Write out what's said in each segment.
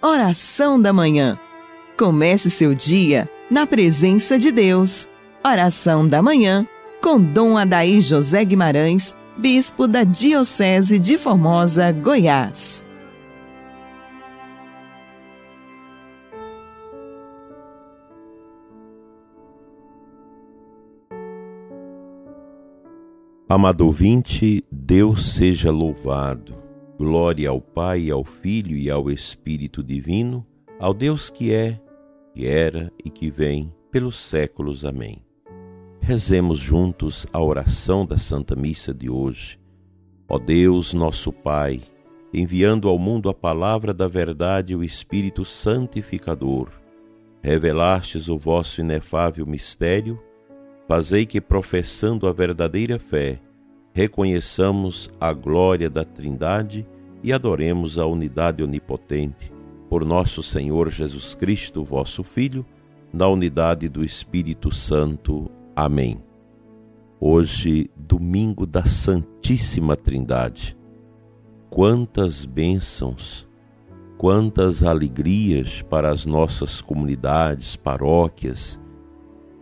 Oração da Manhã. Comece seu dia na presença de Deus. Oração da Manhã com Dom Adaí José Guimarães, Bispo da Diocese de Formosa, Goiás. Amado ouvinte, Deus seja louvado. Glória ao Pai, ao Filho e ao Espírito Divino, ao Deus que é, que era e que vem, pelos séculos. Amém. Rezemos juntos a oração da Santa Missa de hoje. Ó Deus, nosso Pai, enviando ao mundo a palavra da verdade e o Espírito Santificador, revelastes o vosso inefável mistério, fazei que, professando a verdadeira fé, reconheçamos a glória da Trindade e adoremos a unidade onipotente, por nosso Senhor Jesus Cristo, vosso Filho, na unidade do Espírito Santo. Amém. Hoje, domingo da Santíssima Trindade. Quantas bênçãos, quantas alegrias para as nossas comunidades, paróquias,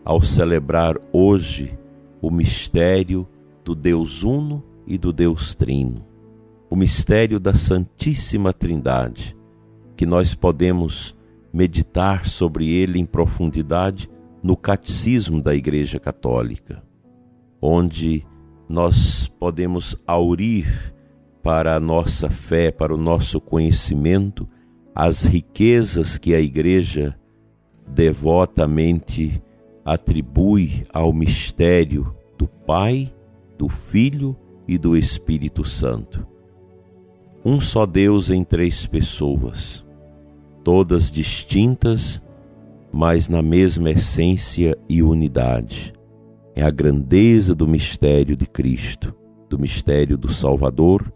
ao celebrar hoje o mistério do Deus Uno e do Deus Trino, o mistério da Santíssima Trindade, que nós podemos meditar sobre ele em profundidade no Catecismo da Igreja Católica, onde nós podemos aurir para a nossa fé, para o nosso conhecimento, as riquezas que a Igreja devotamente atribui ao mistério do Pai do Filho e do Espírito Santo. Um só Deus em três pessoas, todas distintas, mas na mesma essência e unidade. É a grandeza do mistério de Cristo, do mistério do Salvador,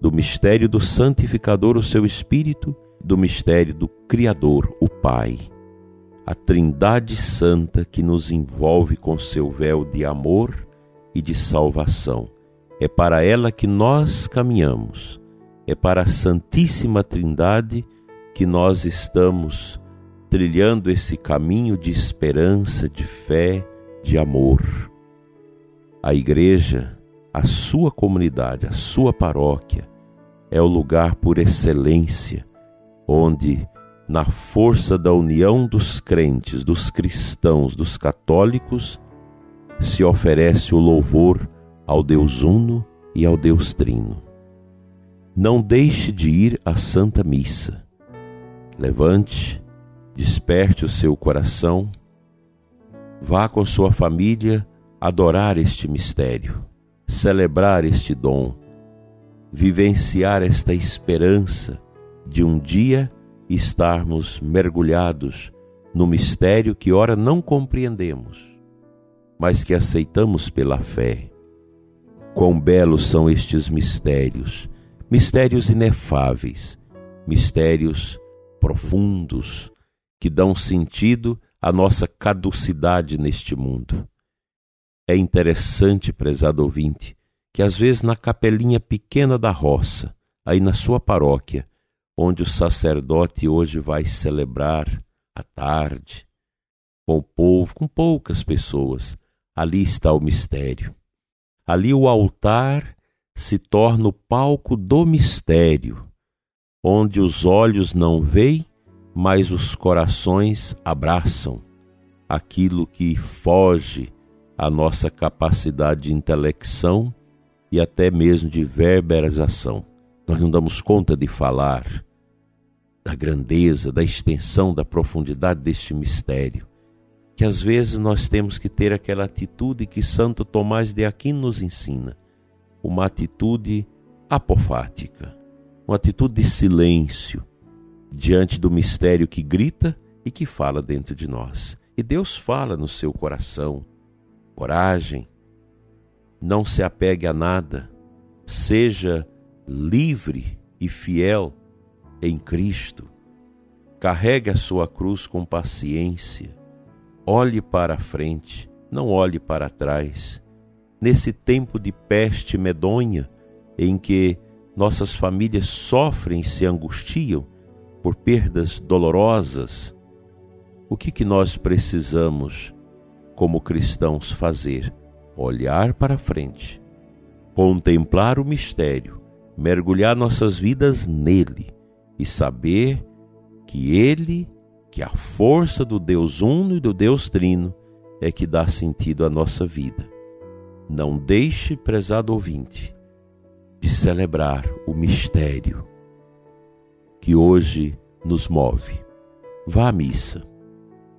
do mistério do Santificador, o seu Espírito, do mistério do Criador, o Pai. A Trindade Santa que nos envolve com seu véu de amor e de salvação. É para ela que nós caminhamos, é para a Santíssima Trindade que nós estamos trilhando esse caminho de esperança, de fé, de amor. A igreja, a sua comunidade, a sua paróquia, é o lugar por excelência onde, na força da união dos crentes, dos cristãos, dos católicos, se oferece o louvor ao Deus Uno e ao Deus Trino. Não deixe de ir à Santa Missa. Levante, desperte o seu coração, vá com sua família adorar este mistério, celebrar este dom, vivenciar esta esperança de um dia estarmos mergulhados no mistério que ora não compreendemos mas que aceitamos pela fé. Quão belos são estes mistérios, mistérios inefáveis, mistérios profundos, que dão sentido à nossa caducidade neste mundo. É interessante, prezado ouvinte, que às vezes na capelinha pequena da roça, aí na sua paróquia, onde o sacerdote hoje vai celebrar à tarde, com o povo, com poucas pessoas, ali está o mistério. Ali o altar se torna o palco do mistério, onde os olhos não veem, mas os corações abraçam aquilo que foge à nossa capacidade de intelecção e até mesmo de verbalização. Nós não damos conta de falar da grandeza, da extensão, da profundidade deste mistério que às vezes nós temos que ter aquela atitude que Santo Tomás de Aquino nos ensina, uma atitude apofática, uma atitude de silêncio diante do mistério que grita e que fala dentro de nós. E Deus fala no seu coração. Coragem, não se apegue a nada, seja livre e fiel em Cristo. Carregue a sua cruz com paciência Olhe para a frente, não olhe para trás. Nesse tempo de peste medonha, em que nossas famílias sofrem e se angustiam, por perdas dolorosas, o que, que nós precisamos, como cristãos, fazer? Olhar para frente, contemplar o mistério, mergulhar nossas vidas nele e saber que ele, que a força do Deus Uno e do Deus Trino é que dá sentido à nossa vida. Não deixe, prezado ouvinte, de celebrar o mistério que hoje nos move. Vá à missa,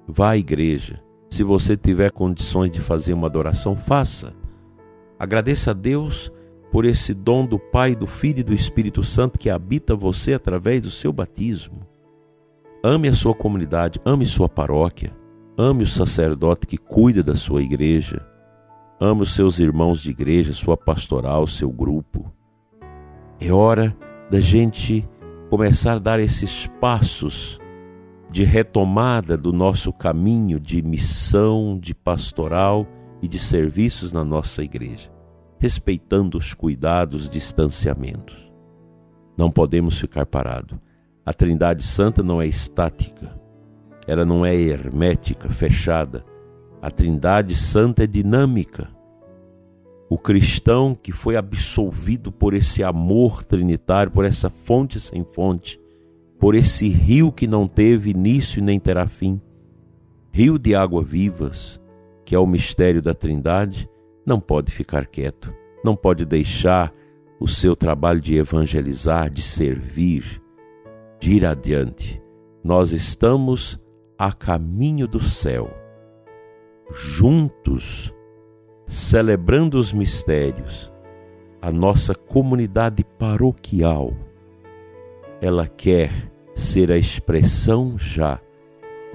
vá à igreja. Se você tiver condições de fazer uma adoração, faça. Agradeça a Deus por esse dom do Pai, do Filho e do Espírito Santo que habita você através do seu batismo. Ame a sua comunidade, ame sua paróquia, ame o sacerdote que cuida da sua igreja, ame os seus irmãos de igreja, sua pastoral, seu grupo. É hora da gente começar a dar esses passos de retomada do nosso caminho de missão, de pastoral e de serviços na nossa igreja respeitando os cuidados, distanciamentos. Não podemos ficar parados. A Trindade Santa não é estática, ela não é hermética, fechada. A Trindade Santa é dinâmica. O cristão que foi absolvido por esse amor trinitário, por essa fonte sem fonte, por esse rio que não teve início nem terá fim, rio de água vivas, que é o mistério da Trindade, não pode ficar quieto, não pode deixar o seu trabalho de evangelizar, de servir, de ir adiante. Nós estamos a caminho do céu, juntos, celebrando os mistérios. A nossa comunidade paroquial, ela quer ser a expressão já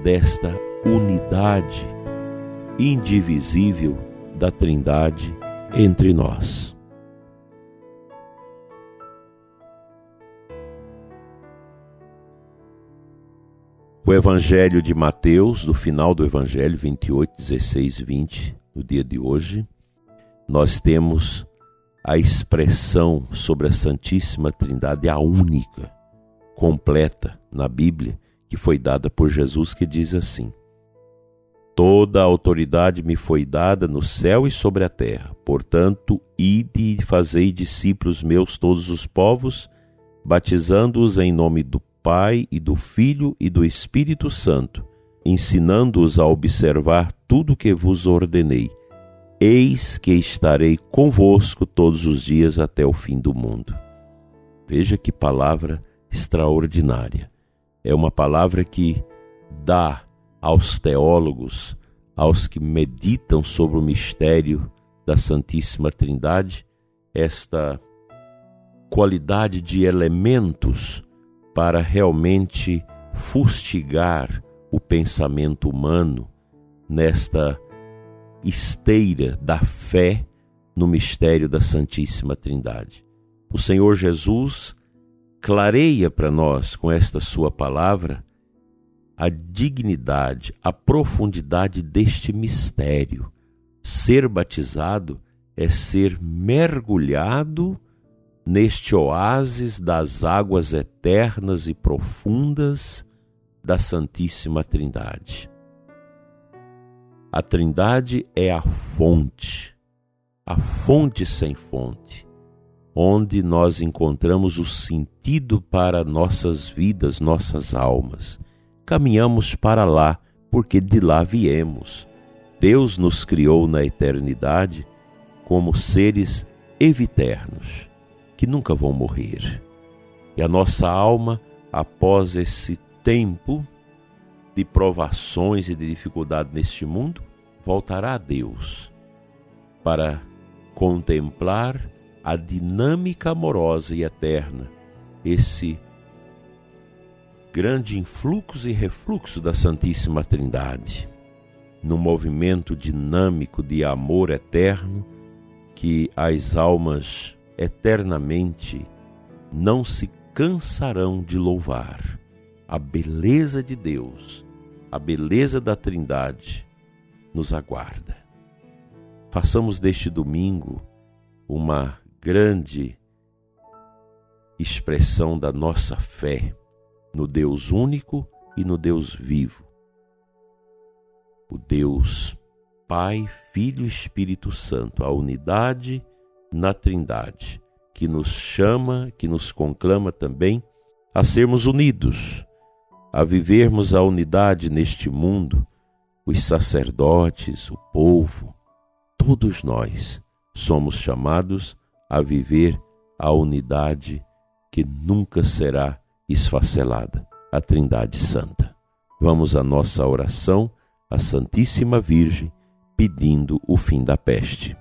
desta unidade indivisível da Trindade entre nós. O Evangelho de Mateus, do final do Evangelho 28, 16 e 20, no dia de hoje, nós temos a expressão sobre a Santíssima Trindade, a única, completa na Bíblia, que foi dada por Jesus, que diz assim: Toda a autoridade me foi dada no céu e sobre a terra. Portanto, ide e fazei discípulos meus todos os povos, batizando-os em nome do Pai e do Filho e do Espírito Santo, ensinando-os a observar tudo o que vos ordenei. Eis que estarei convosco todos os dias até o fim do mundo. Veja que palavra extraordinária. É uma palavra que dá aos teólogos, aos que meditam sobre o mistério da Santíssima Trindade, esta qualidade de elementos para realmente fustigar o pensamento humano nesta esteira da fé no mistério da Santíssima Trindade. O Senhor Jesus clareia para nós com esta sua palavra a dignidade, a profundidade deste mistério. Ser batizado é ser mergulhado neste oásis das águas eternas e profundas da Santíssima Trindade. A Trindade é a fonte, a fonte sem fonte, onde nós encontramos o sentido para nossas vidas, nossas almas caminhamos para lá, porque de lá viemos. Deus nos criou na eternidade como seres eviternos, que nunca vão morrer. E a nossa alma, após esse tempo de provações e de dificuldade neste mundo, voltará a Deus para contemplar a dinâmica amorosa e eterna, esse grande influxo e refluxo da Santíssima Trindade, num movimento dinâmico de amor eterno que as almas eternamente não se cansarão de louvar. A beleza de Deus, a beleza da Trindade nos aguarda. Façamos deste domingo uma grande expressão da nossa fé no Deus único e no Deus vivo. O Deus Pai, Filho e Espírito Santo, a unidade na Trindade, que nos chama, que nos conclama também a sermos unidos, a vivermos a unidade neste mundo, os sacerdotes, o povo, todos nós somos chamados a viver a unidade que nunca será esfacelada, a Trindade Santa. Vamos à nossa oração à Santíssima Virgem, pedindo o fim da peste.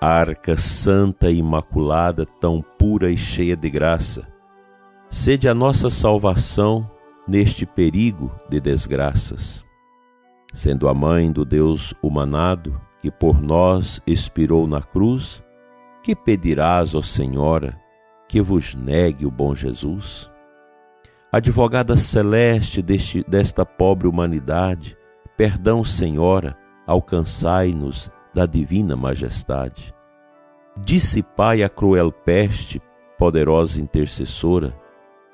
Arca santa e imaculada, tão pura e cheia de graça, sede a nossa salvação neste perigo de desgraças. Sendo a mãe do Deus humanado, que por nós expirou na cruz, que pedirás, ó Senhora, que vos negue o bom Jesus? Advogada celeste deste, desta pobre humanidade, perdão, Senhora, alcançai-nos da divina majestade. Dissipai a cruel peste, poderosa intercessora,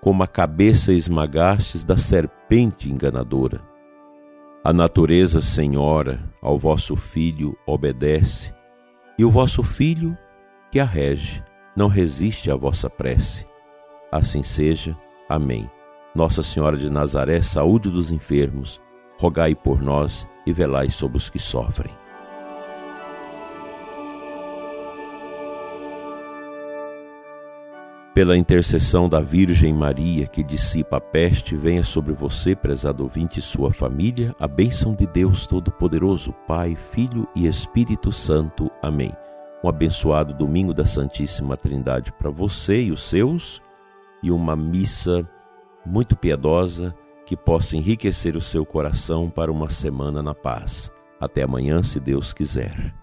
como a cabeça esmagastes da serpente enganadora. A natureza, Senhora, ao vosso Filho obedece, e o vosso Filho, que a rege, não resiste à vossa prece. Assim seja. Amém. Nossa Senhora de Nazaré, saúde dos enfermos, rogai por nós e velai sobre os que sofrem. Pela intercessão da Virgem Maria, que dissipa a peste, venha sobre você, prezado ouvinte, e sua família, a bênção de Deus Todo-Poderoso, Pai, Filho e Espírito Santo. Amém. Um abençoado domingo da Santíssima Trindade para você e os seus, e uma missa muito piedosa que possa enriquecer o seu coração para uma semana na paz. Até amanhã, se Deus quiser.